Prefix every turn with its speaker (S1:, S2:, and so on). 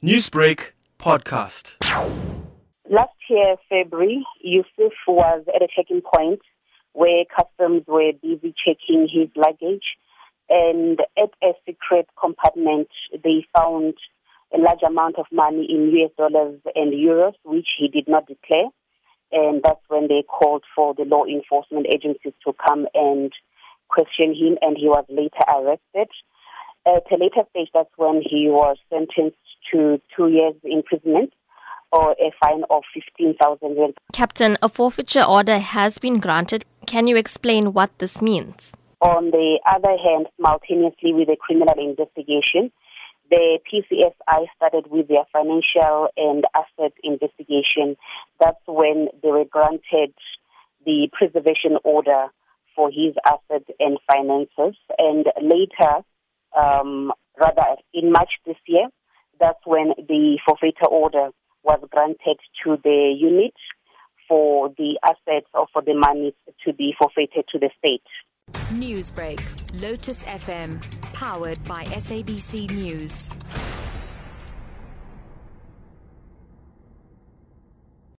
S1: Newsbreak podcast.
S2: Last year, February, Yousuf was at a checking point where customs were busy checking his luggage. And at a secret compartment, they found a large amount of money in US dollars and euros, which he did not declare. And that's when they called for the law enforcement agencies to come and question him, and he was later arrested. At a later stage, that's when he was sentenced to two years imprisonment or a fine of 15,000 rand.
S3: Captain, a forfeiture order has been granted. Can you explain what this means?
S2: On the other hand, simultaneously with the criminal investigation, the PCSI started with their financial and asset investigation. That's when they were granted the preservation order for his assets and finances. And later, um, rather in March this year, that's when the forfeiture order was granted to the unit for the assets or for the money to be forfeited to the state.
S4: Newsbreak, Lotus FM, powered by SABC News.